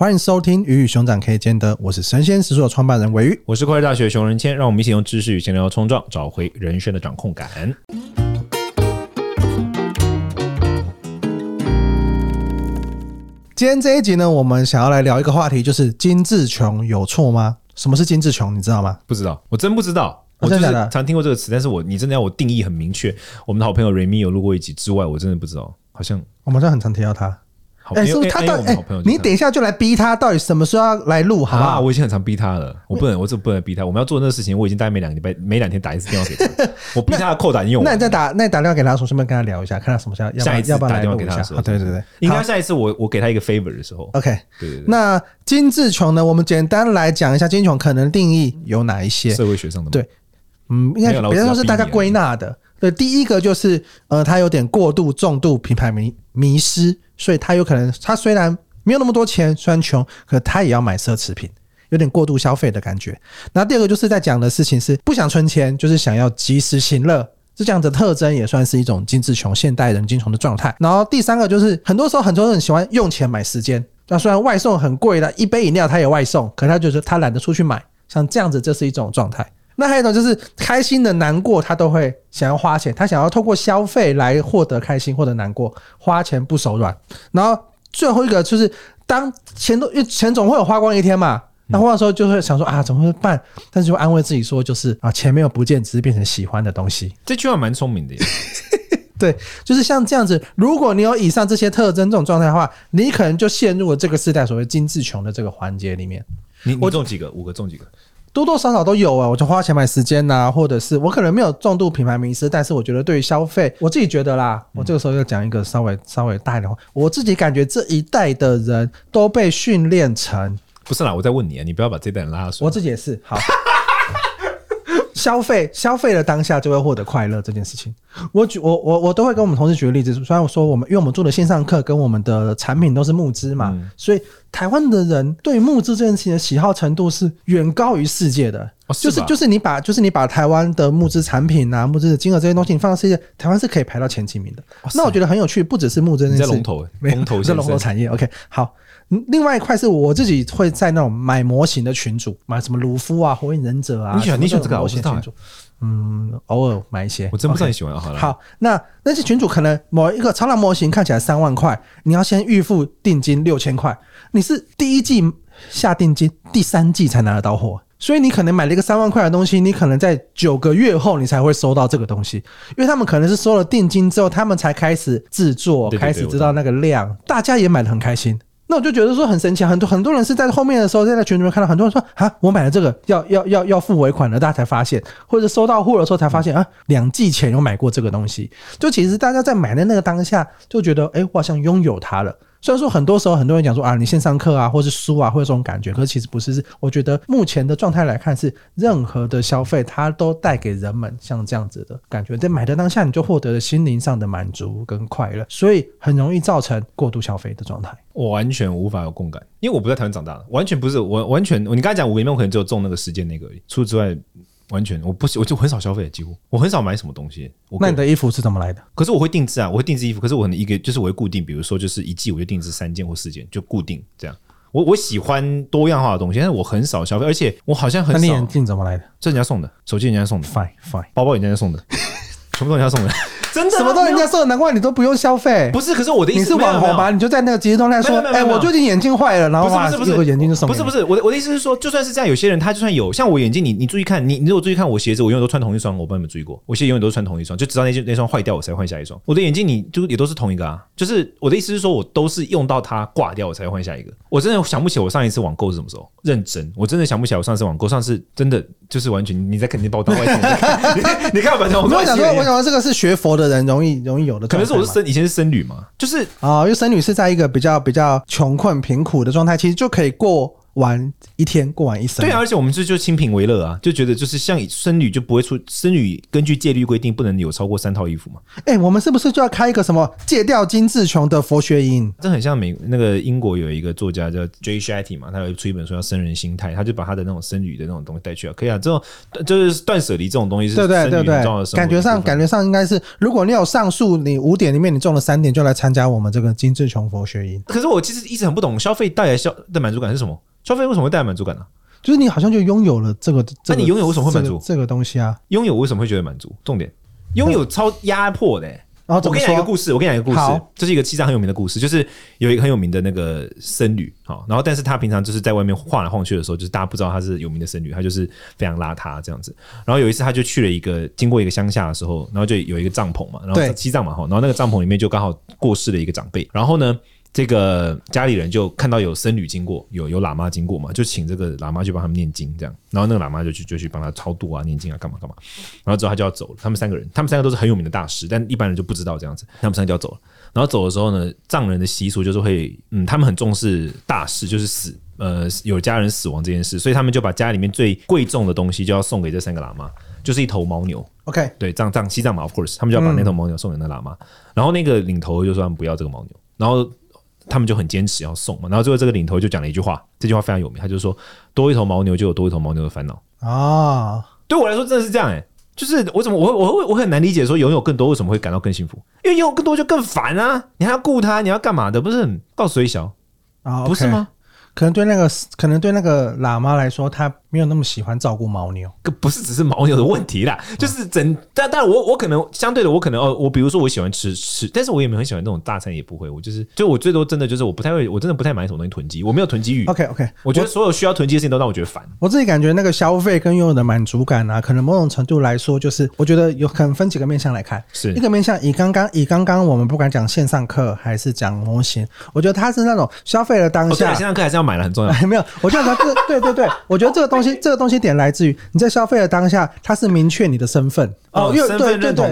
欢迎收听《鱼与熊掌可以兼得》，我是神仙食书的创办人韦鱼，我是快乐大学熊仁谦，让我们一起用知识与闲聊冲撞，找回人生的掌控感。今天这一集呢，我们想要来聊一个话题，就是金志琼有错吗？什么是金志琼？你知道吗？不知道，我真不知道。我就是常听过这个词，但是我你真的要我定义很明确。我们的好朋友 Remy 有录过一集之外，我真的不知道。好像我们好像很常提到他。哎，是不是他到？哎，你等一下就来逼他，到底什么时候要来录？好啊，我已经很常逼他了，我不能，我这不能逼他。我们要做那个事情，我已经大概每两个礼拜、每两天打一次电话给他。我逼他的扣打用。那你再打，那你打电话给他说，顺便跟他聊一下，看他什么时候要。下一次要不要打电话给他的时候，对对对，应该下一次我我给他一个 favor 的时候。OK，对对对。那金志琼呢？我们简单来讲一下金志琼可能定义有哪一些？社会学上的对，嗯，应该别人说是大家归纳的。对，第一个就是呃，他有点过度重度品牌迷迷失，所以他有可能他虽然没有那么多钱，虽然穷，可他也要买奢侈品，有点过度消费的感觉。那第二个就是在讲的事情是不想存钱，就是想要及时行乐，这样的特征也算是一种精致穷，现代人精穷的状态。然后第三个就是很多时候很多人喜欢用钱买时间，那虽然外送很贵的，一杯饮料他也外送，可他就是他懒得出去买，像这样子这是一种状态。那还有一种就是开心的难过，他都会想要花钱，他想要透过消费来获得开心或者难过，花钱不手软。然后最后一个就是当钱都因为钱总会有花光一天嘛，那花的时候就会想说啊怎么会办？但是就安慰自己说就是啊钱没有不见，只是变成喜欢的东西。这句话蛮聪明的耶。对，就是像这样子，如果你有以上这些特征这种状态的话，你可能就陷入了这个时代所谓精致穷的这个环节里面。你我中几个？五个中几个？多多少少都有啊，我就花钱买时间呐、啊，或者是我可能没有重度品牌迷思，但是我觉得对于消费，我自己觉得啦，我这个时候要讲一个稍微稍微大一点的话，我自己感觉这一代的人都被训练成，不是啦，我在问你啊，你不要把这代人拉出来，我自己也是好。消费消费的当下就会获得快乐这件事情，我举我我我都会跟我们同事举个例子。虽然我说我们因为我们做的线上课跟我们的产品都是募资嘛，嗯、所以台湾的人对募资这件事情的喜好程度是远高于世界的。哦、是就是就是你把就是你把台湾的募资产品啊、募资的金额这些东西你放到世界，台湾是可以排到前几名的。哦、那我觉得很有趣，不只是募资这件事，龙头龙头是龙头产业。OK，好。另外一块是我自己会在那种买模型的群组买什么鲁夫啊、火影忍者啊，你喜欢你喜欢这个模型群组？嗯，偶尔买一些。我真不知道你喜欢。好了，好，那那些群主可能某一个超 large 模型看起来三万块，你要先预付定金六千块，你是第一季下定金，第三季才拿得到货，所以你可能买了一个三万块的东西，你可能在九个月后你才会收到这个东西，因为他们可能是收了定金之后，他们才开始制作，开始知道那个量，大家也买的很开心。那我就觉得说很神奇，很多很多人是在后面的时候，在那群里面看到很多人说啊，我买了这个要要要要付尾款了，大家才发现，或者收到货的时候才发现啊，两季前有买过这个东西，就其实大家在买的那个当下就觉得，哎，我好像拥有它了。虽然说很多时候很多人讲说啊，你线上课啊，或是书啊，会有这种感觉，可是其实不是。我觉得目前的状态来看，是任何的消费它都带给人们像这样子的感觉，在买的当下你就获得了心灵上的满足跟快乐，所以很容易造成过度消费的状态。我完全无法有共感，因为我不在台湾长大的，完全不是我完全。你刚才讲五个里面，我可能只有中那个时间那个而已，除此之外。完全，我不我就很少消费，几乎我很少买什么东西。那你的衣服是怎么来的？可是我会定制啊，我会定制衣服。可是我可能一个就是我会固定，比如说就是一季我就定制三件或四件，就固定这样。我我喜欢多样化的东西，但是我很少消费，而且我好像很少。那你眼镜怎么来的？这人家送的，手机人家送的，fine fine，包包人家送的，全部都人家送的。真的什么都人家送的，难怪你都不用消费。不是，可是我的意思你是网红吧？你就在那个即时通来说，哎，我最近眼镜坏了，然后不是不是不是眼镜就送。不是不是，我的我的意思是说，就算是这样，有些人他就算有像我眼镜，你你注意看，你你如果注意看我鞋子，我永远都穿同一双。我帮你们注意过，我鞋永远都是穿同一双，就直到那那双坏掉，我才换下一双。我的眼镜你就也都是同一个啊，就是我的意思是说，我都是用到它挂掉，我才换下一个。我真的想不起我上一次网购是什么时候，认真，我真的想不起来我上次网购，上次真的就是完全你在肯定把我当外星人看。你看我反正我跟我讲说，我讲这个是学佛的人容易容易有的。可能是我是生，以前是僧侣嘛，就是啊、哦，因为僧侣是在一个比较比较穷困贫苦的状态，其实就可以过完一天，过完一生。对啊，而且我们这就清贫为乐啊，就觉得就是像僧侣就不会出僧侣，根据戒律规定不能有超过三套衣服嘛。哎、欸，我们是不是就要开一个什么戒掉金志琼的佛学营？这很像美那个英国有一个作家叫 Jay Shetty 嘛，他有出一本书叫《僧人心态》，他就把他的那种僧侣的那种东西带去啊。可以啊，这种就是断舍离这种东西是对对对对，感觉上感觉上应该是，如果你有上述你五点里面你中了三点，就来参加我们这个金志琼佛学营。可是我其实一直很不懂消费带来消的满足感是什么？消费为什么会带来满足感呢、啊？就是你好像就拥有了这个，那、这个、你拥有为什么会满足、这个、这个东西啊？拥有为什么会觉得满足？重点，拥有超压迫的、欸。然后我跟你讲一个故事，我跟你讲一个故事，这是一个西藏很有名的故事，就是有一个很有名的那个僧侣，好，然后但是他平常就是在外面晃来晃去的时候，就是大家不知道他是有名的僧侣，他就是非常邋遢这样子。然后有一次他就去了一个经过一个乡下的时候，然后就有一个帐篷嘛，然后西藏嘛哈，然后那个帐篷里面就刚好过世了一个长辈，然后呢。这个家里人就看到有僧侣经过，有有喇嘛经过嘛，就请这个喇嘛去帮他们念经，这样，然后那个喇嘛就去就去帮他超度啊、念经啊、干嘛干嘛，然后之后他就要走了。他们三个人，他们三个都是很有名的大师，但一般人就不知道这样子。他们三个就要走了，然后走的时候呢，藏人的习俗就是会，嗯，他们很重视大事，就是死，呃，有家人死亡这件事，所以他们就把家里面最贵重的东西就要送给这三个喇嘛，就是一头牦牛。OK，对，藏藏西藏嘛，of course，他们就要把那头牦牛送给那喇嘛，嗯、然后那个领头就说他们不要这个牦牛，然后。他们就很坚持要送嘛，然后最后这个领头就讲了一句话，这句话非常有名，他就说：“多一头牦牛就有多一头牦牛的烦恼。”啊，对我来说真的是这样哎、欸，就是我怎么我我会我很难理解说拥有更多为什么会感到更幸福？因为拥有更多就更烦啊，你还要顾他，你要干嘛的？不是很告诉一小啊，不是吗？可能对那个可能对那个喇嘛来说，他。没有那么喜欢照顾牦牛，不是只是牦牛的问题啦，就是整但但我我可能相对的，我可能哦，我比如说我喜欢吃吃，但是我也没有很喜欢那种大餐，也不会，我就是就我最多真的就是我不太会，我真的不太买什么东西囤积，我没有囤积欲。OK OK，我觉得所有需要囤积的事情都让我觉得烦。我自己感觉那个消费跟拥有的满足感啊，可能某种程度来说，就是我觉得有可能分几个面向来看，是一个面向以刚刚以刚刚我们不管讲线上课还是讲模型，我觉得它是那种消费的当下，线上课还是要买了很重要。没有，我觉得它这 对对对，我觉得这个东西这个东西点。来自于你在消费的当下，它是明确你的身份哦，因为对对对，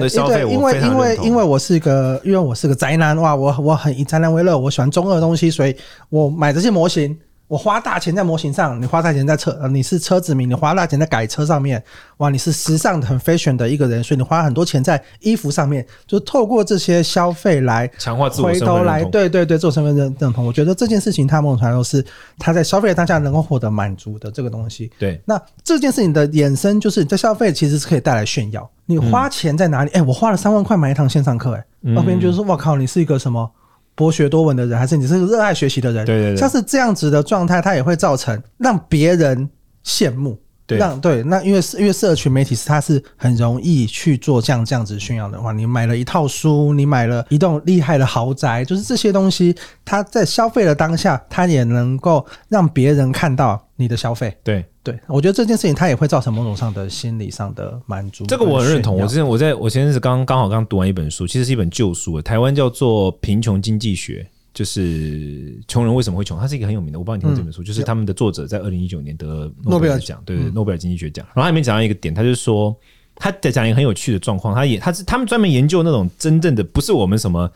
因为因为因为我是一个，因为我是个宅男哇，我我很以宅男为乐，我喜欢中二的东西，所以我买这些模型。我花大钱在模型上，你花大钱在车，你是车子迷，你花大钱在改车上面，哇，你是时尚的很 fashion 的一个人，所以你花很多钱在衣服上面，就透过这些消费来强化自我。回头来，对对对，自我身份认认同。我觉得这件事情，他某种程度是他在消费当下能够获得满足的这个东西。对，那这件事情的衍生就是你在消费其实是可以带来炫耀。你花钱在哪里？哎、嗯欸，我花了三万块买一堂线上课，哎，那别人就是说，我靠，你是一个什么？博学多闻的人，还是你是个热爱学习的人？对对对，像是这样子的状态，它也会造成让别人羡慕。对，让对，那因为因为社群媒体是它是很容易去做这样这样子炫耀的话，你买了一套书，你买了一栋厉害的豪宅，就是这些东西，它在消费的当下，它也能够让别人看到你的消费。对对，我觉得这件事情它也会造成某种上的心理上的满足。这个我很认同。我之前我在我前阵子刚刚好刚读完一本书，其实是一本旧书，台湾叫做《贫穷经济学》。就是穷人为什么会穷？它是一个很有名的，我不知道你听过这本书。嗯、就是他们的作者在二零一九年得诺贝尔奖，对对，诺贝尔经济学奖。然后他里面讲到一个点，他就说他在讲一个很有趣的状况。他也他是他们专门研究那种真正的不是我们什么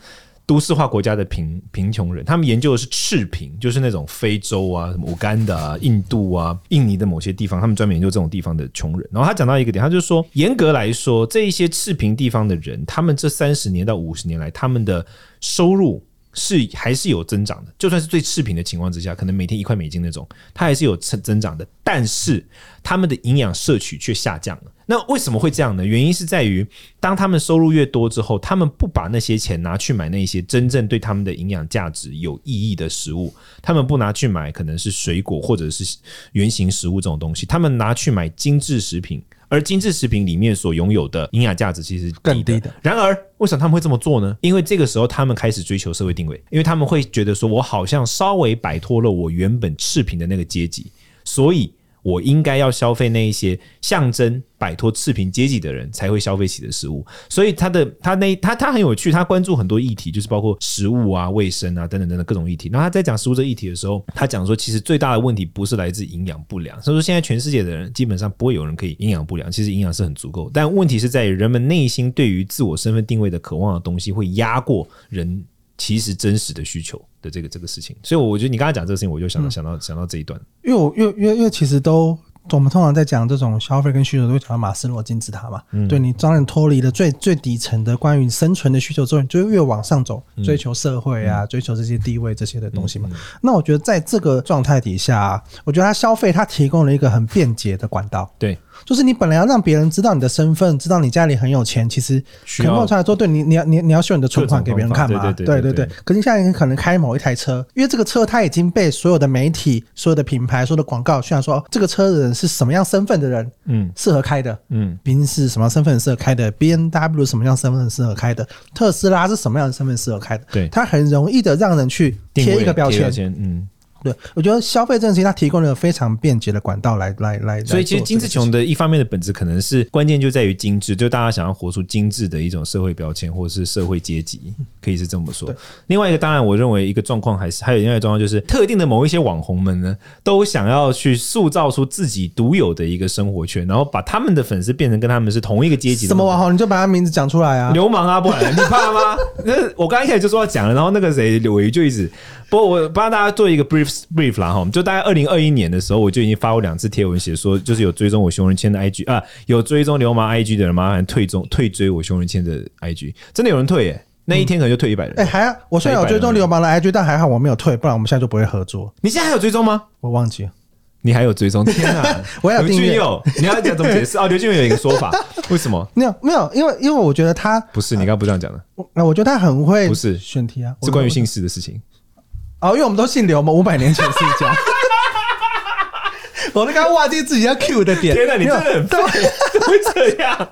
都市化国家的贫贫穷人，他们研究的是赤贫，就是那种非洲啊、什么乌干达、印度啊、印尼的某些地方，他们专门研究这种地方的穷人。然后他讲到一个点，他就说，严格来说，这一些赤贫地方的人，他们这三十年到五十年来，他们的收入。是还是有增长的，就算是最赤贫的情况之下，可能每天一块美金那种，它还是有增增长的。但是他们的营养摄取却下降了。那为什么会这样呢？原因是在于，当他们收入越多之后，他们不把那些钱拿去买那些真正对他们的营养价值有意义的食物，他们不拿去买可能是水果或者是原型食物这种东西，他们拿去买精致食品。而精致食品里面所拥有的营养价值其实更低的。然而，为什么他们会这么做呢？因为这个时候他们开始追求社会定位，因为他们会觉得说，我好像稍微摆脱了我原本赤贫的那个阶级，所以。我应该要消费那一些象征摆脱赤贫阶级的人才会消费起的食物，所以他的他那他他很有趣，他关注很多议题，就是包括食物啊、卫生啊等等等等各种议题。然后他在讲食物这议题的时候，他讲说，其实最大的问题不是来自营养不良，所以说现在全世界的人基本上不会有人可以营养不良，其实营养是很足够，但问题是在于人们内心对于自我身份定位的渴望的东西会压过人其实真实的需求。的这个这个事情。所以，我觉得你刚才讲这个事情，我就想到、嗯、想到想到这一段，因为我因为因为因为其实都。我们通常在讲这种消费跟需求，都会讲到马斯洛金字塔嘛。嗯、对，你当然脱离了最最底层的关于生存的需求之后，你就越往上走，追求社会啊，嗯、追求这些地位这些的东西嘛。那我觉得在这个状态底下、啊，我觉得它消费，它提供了一个很便捷的管道。对。就是你本来要让别人知道你的身份，知道你家里很有钱，其实可能出来说，对你，你要你你要秀你的存款给别人看嘛，对对对对。可是现在你可能开某一台车，因为这个车它已经被所有的媒体、所有的品牌、所有的广告宣传说，这个车的人是什么样身份的人，嗯，适合开的，嗯，宾士什么身份适合开的，B N W 什么样身份适合开的，特斯拉是什么样的身份适合开的，对，它很容易的让人去贴一个标签，嗯。对，我觉得消费这件事情，它提供了非常便捷的管道来来来。所以其实精致穷的一方面的本质，可能是关键就在于精致，就大家想要活出精致的一种社会标签或者是社会阶级，可以是这么说。另外一个，当然我认为一个状况还是还有另外一个状况，就是特定的某一些网红们呢，都想要去塑造出自己独有的一个生活圈，然后把他们的粉丝变成跟他们是同一个阶级的。什么网红？你就把他名字讲出来啊！流氓啊，不然你怕吗？那我刚一开始就说要讲了，然后那个谁柳维就一直。不过我帮大家做一个 brief brief 啦哈，就大概二零二一年的时候，我就已经发过两次贴文，写说就是有追踪我熊仁谦的 IG 啊，有追踪流氓 IG 的人麻烦退踪退追我熊仁谦的 IG，真的有人退耶、欸，那一天可能就退一百人。哎、嗯欸，还好我虽然有追踪流氓的 IG，但还好我没有退，不然我们现在就不会合作。你现在还有追踪吗？我忘记了，你还有追踪？天啊，我要订阅。你要讲怎么解释？哦，刘俊佑有一个说法，为什么？没有没有，因为因为我觉得他不是你刚刚不这样讲的，那我，我觉得他很会不是选题啊，是关于姓氏的事情。哦，因为我们都姓刘嘛，五百年前是一家。我都刚刚忘记自己要 Q 的点。天哪，你真的很对，怎么会这样？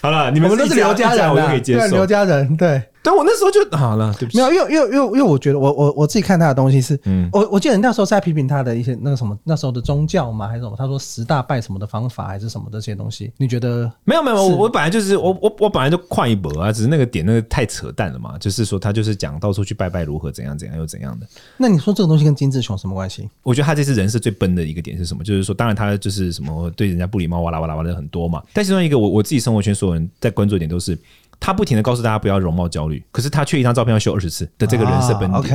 好了，你们都是刘家人，我就可以接受。刘家人，对。但我那时候就好了，对不起。没有，因为因为因为因为我觉得我我我自己看他的东西是，嗯，我我记得那时候是在批评他的一些那个什么那时候的宗教嘛，还是什么？他说十大拜什么的方法还是什么这些东西？你觉得？没有没有，我我本来就是我我我本来就快一博啊，只是那个点那个太扯淡了嘛，就是说他就是讲到处去拜拜如何怎样怎样又怎样的。那你说这个东西跟金志雄什么关系？我觉得他这次人设最笨的一个点是什么？就是说，当然他就是什么对人家不礼貌，哇啦哇啦哇啦的很多嘛。但其中一个我我自己生活圈所有人在关注的点都是。他不停的告诉大家不要容貌焦虑，可是他却一张照片要修二十次的这个人设本体，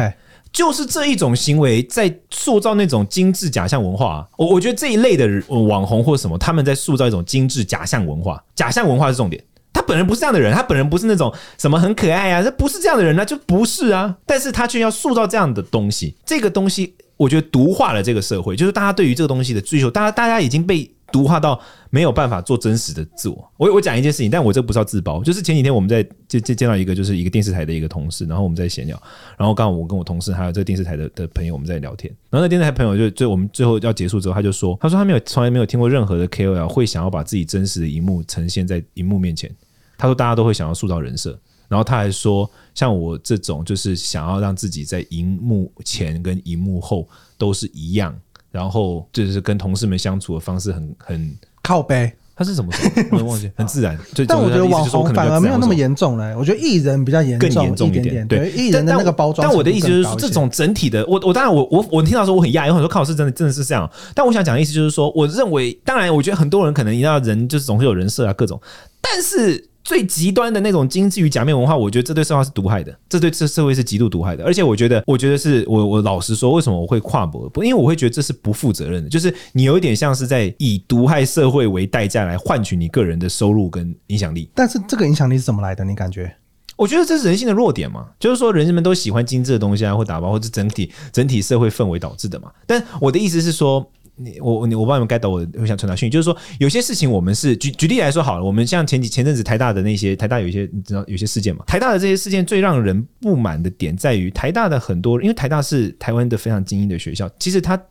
就是这一种行为在塑造那种精致假象文化。我我觉得这一类的网红或什么，他们在塑造一种精致假象文化。假象文化是重点，他本人不是这样的人，他本人不是那种什么很可爱啊，他不是这样的人，那就不是啊。但是他却要塑造这样的东西，这个东西我觉得毒化了这个社会，就是大家对于这个东西的追求，大家大家已经被。毒化到没有办法做真实的自我。我我讲一件事情，但我这不是要自爆，就是前几天我们在见见见到一个就是一个电视台的一个同事，然后我们在闲聊，然后刚好我跟我同事还有这个电视台的的朋友我们在聊天，然后那电视台朋友就就我们最后要结束之后，他就说，他说他没有从来没有听过任何的 KOL 会想要把自己真实的一幕呈现在荧幕面前，他说大家都会想要塑造人设，然后他还说像我这种就是想要让自己在荧幕前跟荧幕后都是一样。然后就是跟同事们相处的方式很很靠背，他是怎么说？我忘记，很自然。但我觉得网红反而没有那么严重嘞。我觉得艺人比较严重，更严重一点。对，艺人的那个包装。但我的意思就是说，这种整体的，我我当然我我我听到说我很讶异，有很多看我是真的真的是这样。但我想讲的意思就是说，我认为，当然，我觉得很多人可能一定要人就是总是有人设啊各种，但是。最极端的那种精致与假面文化，我觉得这对社会是毒害的，这对这社会是极度毒害的。而且我觉得，我觉得是我我老实说，为什么我会跨博？不，因为我会觉得这是不负责任的，就是你有一点像是在以毒害社会为代价来换取你个人的收入跟影响力。但是这个影响力是怎么来的？你感觉？我觉得这是人性的弱点嘛，就是说人们都喜欢精致的东西啊，或打包，或者整体整体社会氛围导致的嘛。但我的意思是说。你我我我帮你们该到，我我想传达讯息，就是说有些事情我们是举举例来说好了，我们像前几前阵子台大的那些台大有一些你知道有些事件嘛，台大的这些事件最让人不满的点在于台大的很多，因为台大是台湾的非常精英的学校，其实他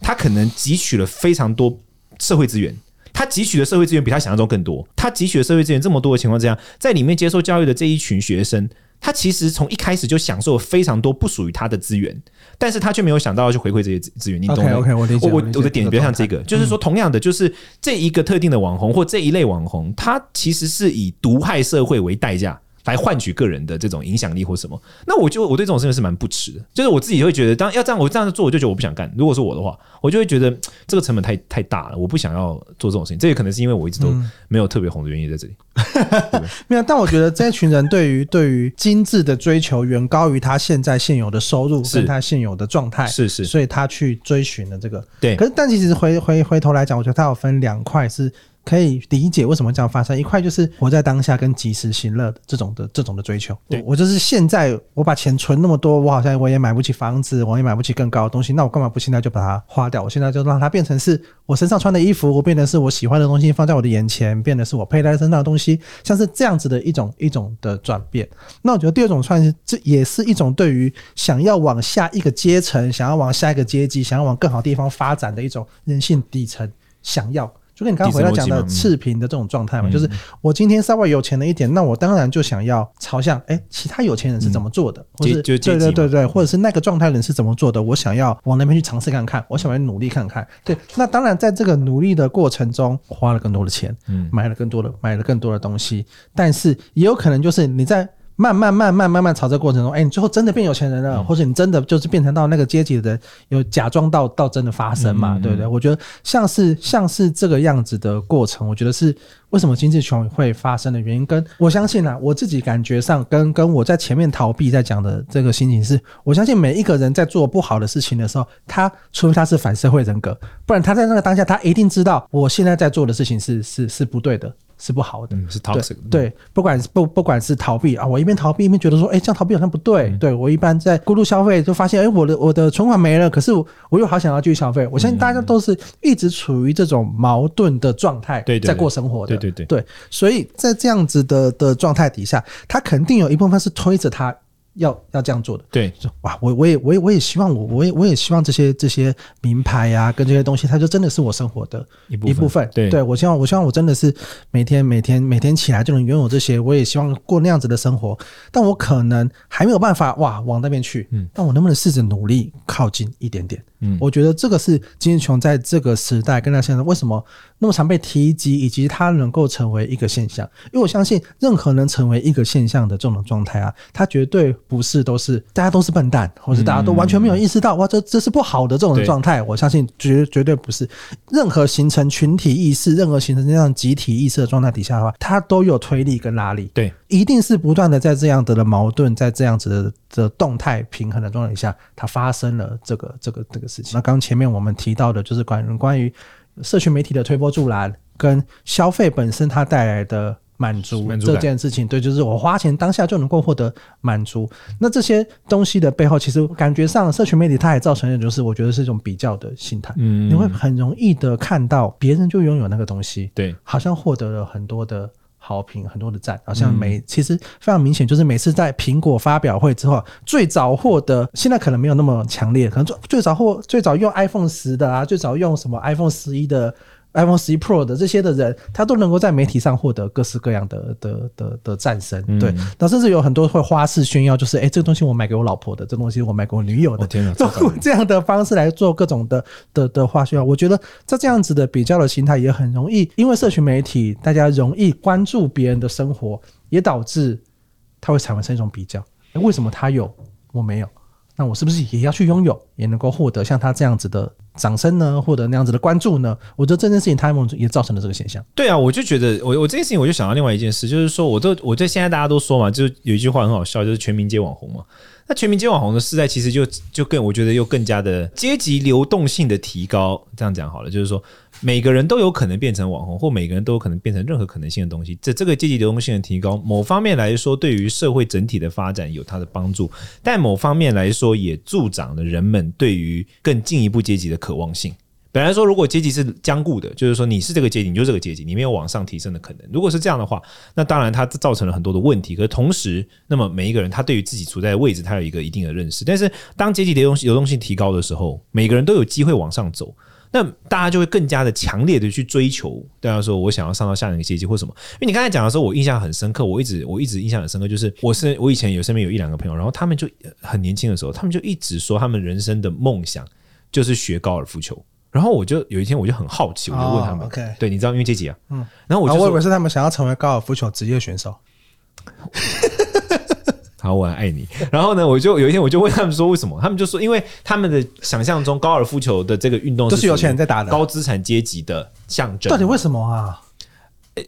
他可能汲取了非常多社会资源，他汲取的社会资源比他想象中更多，他汲取的社会资源这么多的情况之下，在里面接受教育的这一群学生。他其实从一开始就享受了非常多不属于他的资源，但是他却没有想到要去回馈这些资资源。你懂吗？OK，我我我的点比较像这个，就是说，同样的，就是这一个特定的网红或这一类网红，他其实是以毒害社会为代价来换取个人的这种影响力或什么。那我就我对这种事情是蛮不耻的，就是我自己会觉得，当要这样我这样做，我就觉得我不想干。如果是我的话，我就会觉得这个成本太太大了，我不想要做这种事情。这也可能是因为我一直都没有特别红的原因在这里。嗯、没有，但我觉得这一群人对于对于精致的追求远高于他现在现有的收入跟他现有的状态，是是，所以他去追寻了这个。对，可是但其实回回回头来讲，我觉得他有分两块是。可以理解为什么这样发生。一块就是活在当下跟及时行乐的这种的这种的追求。对，我就是现在我把钱存那么多，我好像我也买不起房子，我也买不起更高的东西，那我干嘛不现在就把它花掉？我现在就让它变成是我身上穿的衣服，我变成是我喜欢的东西放在我的眼前，变得是我佩戴身上的东西，像是这样子的一种一种的转变。那我觉得第二种算是这也是一种对于想要往下一个阶层、想要往下一个阶级、想要往更好地方发展的一种人性底层想要。就跟你刚刚回来讲的赤贫的这种状态嘛，就是我今天稍微有钱了一点，那我当然就想要朝向哎，其他有钱人是怎么做的，或是对对对对，或者是那个状态人是怎么做的，我想要往那边去尝试看看，我想要努力看看。对，那当然在这个努力的过程中，花了更多的钱，买了更多的买了更多的东西，但是也有可能就是你在。慢慢慢慢慢慢朝这过程中，哎，你最后真的变有钱人了，或者你真的就是变成到那个阶级的人，有假装到到真的发生嘛？对不对？我觉得像是像是这个样子的过程，我觉得是为什么精致穷会发生的原因。跟我相信啊，我自己感觉上跟跟我在前面逃避在讲的这个心情是，我相信每一个人在做不好的事情的时候，他除非他是反社会人格，不然他在那个当下，他一定知道我现在在做的事情是是是不对的。是不好的，嗯、是 toxic 对，对，不管是不不管是逃避啊，我一边逃避一边觉得说，哎、欸，这样逃避好像不对。嗯、对我一般在过度消费，就发现，哎、欸，我的我的存款没了，可是我，我又好想要继续消费。我相信大家都是一直处于这种矛盾的状态，在过生活的。对对对，对，所以在这样子的的状态底下，他肯定有一部分是推着他。要要这样做的，对，哇，我我也我也我也希望我我也我也希望这些这些名牌啊，跟这些东西，它就真的是我生活的一部分。部分对，对我希望我希望我真的是每天每天每天起来就能拥有这些，我也希望过那样子的生活。但我可能还没有办法哇往那边去，嗯，但我能不能试着努力靠近一点点？嗯，我觉得这个是精致穷在这个时代跟他现在为什么那么常被提及，以及他能够成为一个现象。因为我相信，任何能成为一个现象的这种状态啊，他绝对不是都是大家都是笨蛋，或者大家都完全没有意识到哇，这这是不好的这种状态。我相信绝绝对不是任何形成群体意识、任何形成这样集体意识的状态底下的话，它都有推力跟拉力。对，一定是不断的在这样子的矛盾，在这样子的的动态平衡的状态下，它发生了这个这个这个。事情。那刚前面我们提到的，就是关于关于社群媒体的推波助澜，跟消费本身它带来的满足这件事情。对，就是我花钱当下就能够获得满足。那这些东西的背后，其实感觉上社群媒体它也造成的就是，我觉得是一种比较的心态。嗯，你会很容易的看到别人就拥有那个东西，对，好像获得了很多的。好评很多的赞，好像每其实非常明显，就是每次在苹果发表会之后，最早获得现在可能没有那么强烈，可能最最早获最早用 iPhone 十的啊，最早用什么 iPhone 十一的。iPhone 十一 Pro 的这些的人，他都能够在媒体上获得各式各样的的的的赞声，对。那甚至有很多会花式炫耀，就是哎、欸，这个东西我买给我老婆的，这个东西我买给我女友的，天哪，这样的方式来做各种的的的花炫耀。我觉得在这样子的比较的心态也很容易，因为社群媒体大家容易关注别人的生活，也导致他会产生一种比较。欸、为什么他有我没有？那我是不是也要去拥有，也能够获得像他这样子的掌声呢？获得那样子的关注呢？我觉得这件事情他也造成了这个现象。对啊，我就觉得我我这件事情我就想到另外一件事，就是说我都我对现在大家都说嘛，就有一句话很好笑，就是全民皆网红嘛。那全民皆网红的时代，其实就就更我觉得又更加的阶级流动性的提高。这样讲好了，就是说每个人都有可能变成网红，或每个人都有可能变成任何可能性的东西。这这个阶级流动性的提高，某方面来说，对于社会整体的发展有它的帮助；但某方面来说，也助长了人们对于更进一步阶级的渴望性。本来说，如果阶级是僵固的，就是说你是这个阶级，你就是这个阶级，你没有往上提升的可能。如果是这样的话，那当然它造成了很多的问题。可是同时，那么每一个人他对于自己处在的位置，他有一个一定的认识。但是当阶级流动流动性提高的时候，每个人都有机会往上走，那大家就会更加的强烈的去追求。大家说我想要上到下一个阶级或什么？因为你刚才讲的时候，我印象很深刻，我一直我一直印象很深刻，就是我是我以前有身边有一两个朋友，然后他们就很年轻的时候，他们就一直说他们人生的梦想就是学高尔夫球。然后我就有一天我就很好奇，我就问他们，OK，对，你知道因为阶级啊，嗯，然后我就、啊、我以为是他们想要成为高尔夫球职业选手。好，我很爱你。然后呢，我就有一天我就问他们说为什么？他们就说，因为他们的想象中高尔夫球的这个运动都是有钱人在打的，高资产阶级的象征。到底为什么啊？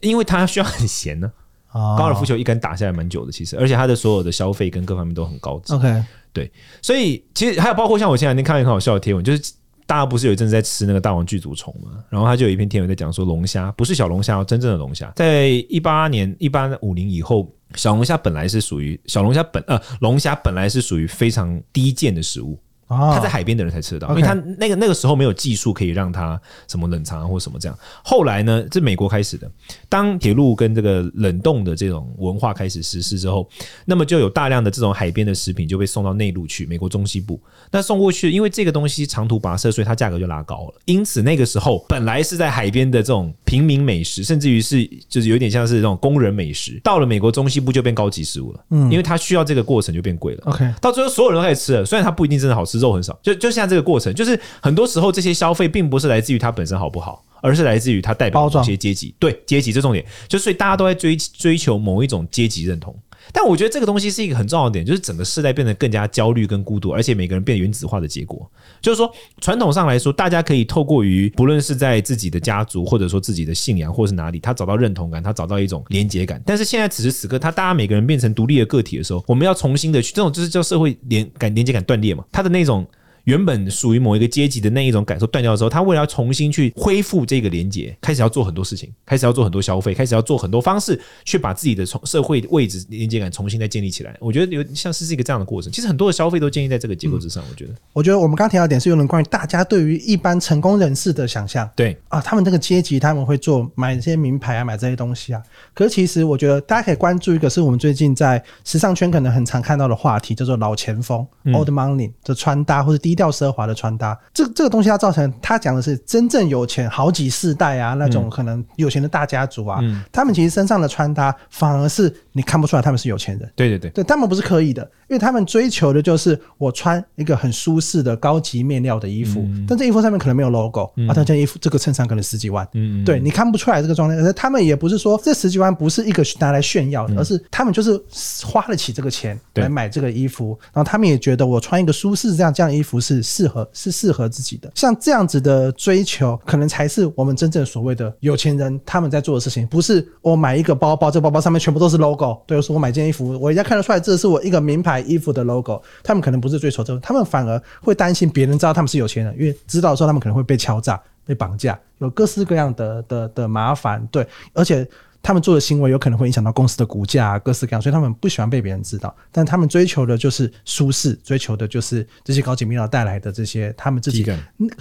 因为他需要很闲呢。高尔夫球一杆打下来蛮久的，其实，而且他的所有的消费跟各方面都很高级。OK，对，所以其实还有包括像我前两天看了一个很好笑的贴文，就是大家不是有一阵子在吃那个大王具足虫嘛，然后他就有一篇贴文在讲说龙虾不是小龙虾，真正的龙虾，在一八年一八五零以后，小龙虾本来是属于小龙虾本呃龙虾本来是属于非常低贱的食物。他在海边的人才吃得到，因为他那个那个时候没有技术可以让他什么冷藏或什么这样。后来呢，这美国开始的，当铁路跟这个冷冻的这种文化开始实施之后，那么就有大量的这种海边的食品就被送到内陆去，美国中西部。那送过去，因为这个东西长途跋涉，所以它价格就拉高了。因此那个时候本来是在海边的这种平民美食，甚至于是就是有点像是这种工人美食，到了美国中西部就变高级食物了。嗯，因为它需要这个过程就变贵了。OK，到最后所有人都开始吃了，虽然它不一定真的好吃。肉很少，就就像这个过程，就是很多时候这些消费并不是来自于它本身好不好，而是来自于它代表某些阶级。对阶级这重点，就所以大家都在追追求某一种阶级认同。但我觉得这个东西是一个很重要的点，就是整个世代变得更加焦虑跟孤独，而且每个人变原子化的结果。就是说，传统上来说，大家可以透过于不论是在自己的家族，或者说自己的信仰，或是哪里，他找到认同感，他找到一种连结感。但是现在此时此刻，他大家每个人变成独立的个体的时候，我们要重新的去这种就是叫社会连感连接感断裂嘛，他的那种。原本属于某一个阶级的那一种感受断掉的时候，他为了要重新去恢复这个连接，开始要做很多事情，开始要做很多消费，开始要做很多方式，去把自己的从社会位置连接感重新再建立起来。我觉得有像是是一个这样的过程。其实很多的消费都建立在这个结构之上。我觉得，我觉得我们刚提到的点是有人关于大家对于一般成功人士的想象。对啊，他们这个阶级他们会做买这些名牌啊，买这些东西啊。可是其实我觉得大家可以关注一个，是我们最近在时尚圈可能很常看到的话题，叫做老前锋 （Old Money） 的穿搭，或是低调奢华的穿。搭这个这个东西，它造成他讲的是真正有钱好几世代啊，那种可能有钱的大家族啊，嗯、他们其实身上的穿搭反而是你看不出来他们是有钱人。对对对，对他们不是刻意的，因为他们追求的就是我穿一个很舒适的高级面料的衣服，嗯、但这衣服上面可能没有 logo，、嗯、啊，他这件衣服这个衬衫可能十几万，嗯，对你看不出来这个状态。而他们也不是说这十几万不是一个拿来炫耀的，嗯、而是他们就是花得起这个钱来买这个衣服，然后他们也觉得我穿一个舒适这样这样的衣服是适合。是适合自己的，像这样子的追求，可能才是我们真正所谓的有钱人他们在做的事情。不是我买一个包包，这个包包上面全部都是 logo。对，我说我买件衣服，我人家看得出来这是我一个名牌衣服的 logo。他们可能不是追求这个，他们反而会担心别人知道他们是有钱人，因为知道说他们可能会被敲诈、被绑架，有各式各样的的的麻烦。对，而且。他们做的行为有可能会影响到公司的股价啊，各式各样，所以他们不喜欢被别人知道。但他们追求的就是舒适，追求的就是这些高级面料带来的这些他们自己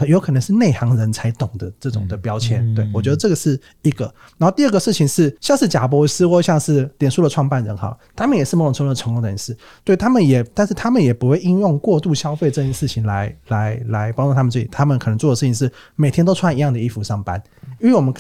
有可能是内行人才懂的这种的标签。对，我觉得这个是一个。然后第二个事情是，像是贾博士或像是点数的创办人哈，他们也是某种程度的成功人士。对，他们也，但是他们也不会应用过度消费这件事情来来来帮助他们自己。他们可能做的事情是每天都穿一样的衣服上班，因为我们。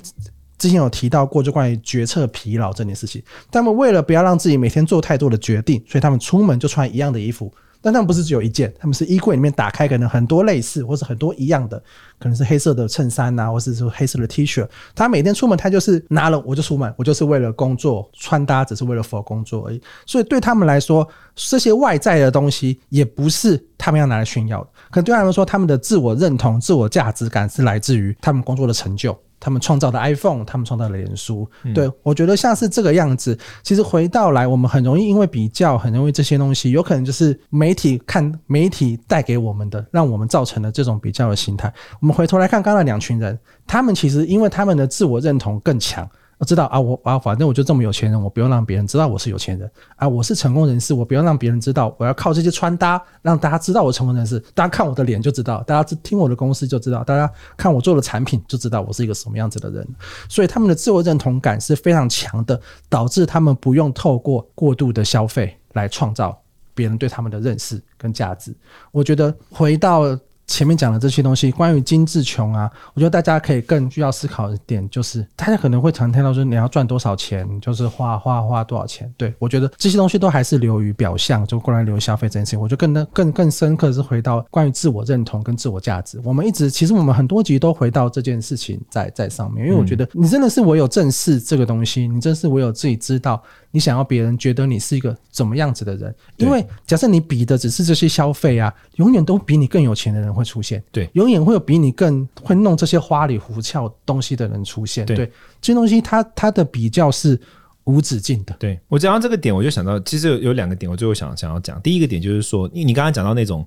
之前有提到过，就关于决策疲劳这件事情。他们为了不要让自己每天做太多的决定，所以他们出门就穿一样的衣服。但他们不是只有一件，他们是衣柜里面打开，可能很多类似或是很多一样的，可能是黑色的衬衫呐，或是说黑色的 T 恤。他每天出门，他就是拿了我就出门，我就是为了工作，穿搭只是为了 for 工作而已。所以对他们来说，这些外在的东西也不是他们要拿来炫耀的。可能对他们说，他们的自我认同、自我价值感是来自于他们工作的成就。他们创造的 iPhone，他们创造的脸书，对，我觉得像是这个样子。其实回到来，我们很容易因为比较，很容易这些东西，有可能就是媒体看媒体带给我们的，让我们造成的这种比较的心态。我们回头来看刚刚两群人，他们其实因为他们的自我认同更强。我知道啊，我啊，反正我就这么有钱人，我不用让别人知道我是有钱人啊。我是成功人士，我不用让别人知道，我要靠这些穿搭让大家知道我成功人士。大家看我的脸就知道，大家听我的公司就知道，大家看我做的产品就知道我是一个什么样子的人。所以他们的自我认同感是非常强的，导致他们不用透过过度的消费来创造别人对他们的认识跟价值。我觉得回到。前面讲的这些东西，关于精致穷啊，我觉得大家可以更需要思考一点，就是大家可能会常听到说你要赚多少钱，就是花花花多少钱。对，我觉得这些东西都还是流于表象，就过来流于消费这件事情。我觉得更更更深刻的是回到关于自我认同跟自我价值。我们一直其实我们很多集都回到这件事情在在上面，因为我觉得你真的是唯有正视这个东西，你真是唯有自己知道。你想要别人觉得你是一个怎么样子的人？因为假设你比的只是这些消费啊，永远都比你更有钱的人会出现。对，永远会有比你更会弄这些花里胡哨东西的人出现。对，这些东西它它的比较是无止境的。对，我讲到这个点，我就想到其实有两个点，我最后想想要讲。第一个点就是说，你你刚刚讲到那种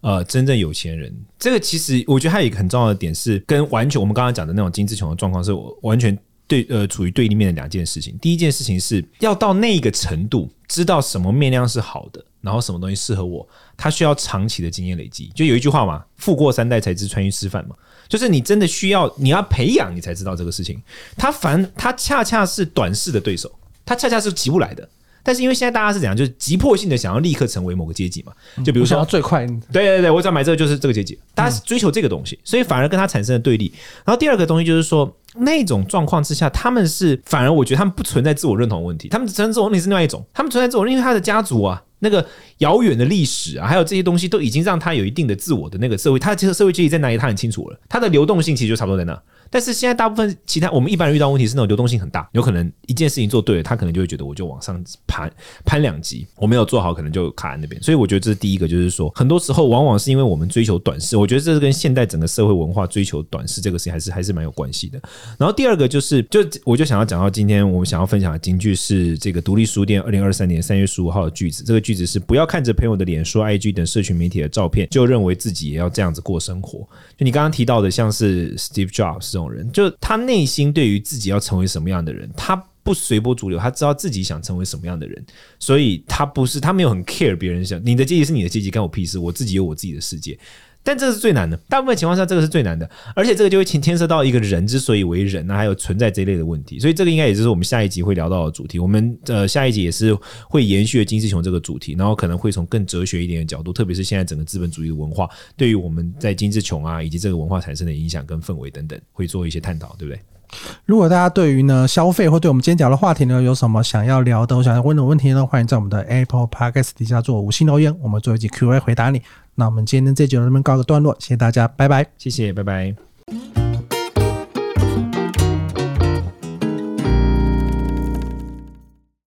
呃真正有钱人，这个其实我觉得还有一个很重要的点是，跟完全我们刚刚讲的那种精致穷的状况是完全。对，呃，处于对立面的两件事情。第一件事情是要到那个程度，知道什么面料是好的，然后什么东西适合我，它需要长期的经验累积。就有一句话嘛，“富过三代才知穿衣吃饭”嘛，就是你真的需要，你要培养，你才知道这个事情。他反，他恰恰是短视的对手，他恰恰是急不来的。但是因为现在大家是怎样，就是急迫性的想要立刻成为某个阶级嘛，就比如说最快，对对对，我只要买这个就是这个阶级，大家是追求这个东西，所以反而跟他产生了对立。然后第二个东西就是说，那种状况之下，他们是反而我觉得他们不存在自我认同问题，他们存在自我问题是另外一种，他们存在自我，因为他的家族啊，那个遥远的历史啊，还有这些东西都已经让他有一定的自我的那个社会，他其实社会阶级在哪里他很清楚了，他的流动性其实就差不多在那。但是现在大部分其他我们一般人遇到问题是那种流动性很大，有可能一件事情做对了，他可能就会觉得我就往上攀攀两级，我没有做好可能就卡在那边。所以我觉得这是第一个，就是说很多时候往往是因为我们追求短视，我觉得这是跟现代整个社会文化追求短视这个事情还是还是蛮有关系的。然后第二个就是，就我就想要讲到今天我们想要分享的金句是这个独立书店二零二三年三月十五号的句子，这个句子是不要看着朋友的脸书、IG 等社群媒体的照片，就认为自己也要这样子过生活。就你刚刚提到的，像是 Steve Jobs 这种人，就他。内心对于自己要成为什么样的人，他不随波逐流，他知道自己想成为什么样的人，所以他不是他没有很 care 别人想你的阶级是你的阶级，干我屁事，我自己有我自己的世界。但这是最难的，大部分情况下这个是最难的，而且这个就会牵牵涉到一个人之所以为人那，还有存在这一类的问题，所以这个应该也就是我们下一集会聊到的主题。我们呃下一集也是会延续金志雄这个主题，然后可能会从更哲学一点的角度，特别是现在整个资本主义的文化对于我们在金志琼啊以及这个文化产生的影响跟氛围等等，会做一些探讨，对不对？如果大家对于呢消费或对我们今天讲的话题呢有什么想要聊的，我想要问的问题呢，欢迎在我们的 Apple Podcast 底下做五星留言，我们做一集 Q&A 回答你。那我们今天这集就这边告个段落，谢谢大家，拜拜，谢谢，拜拜。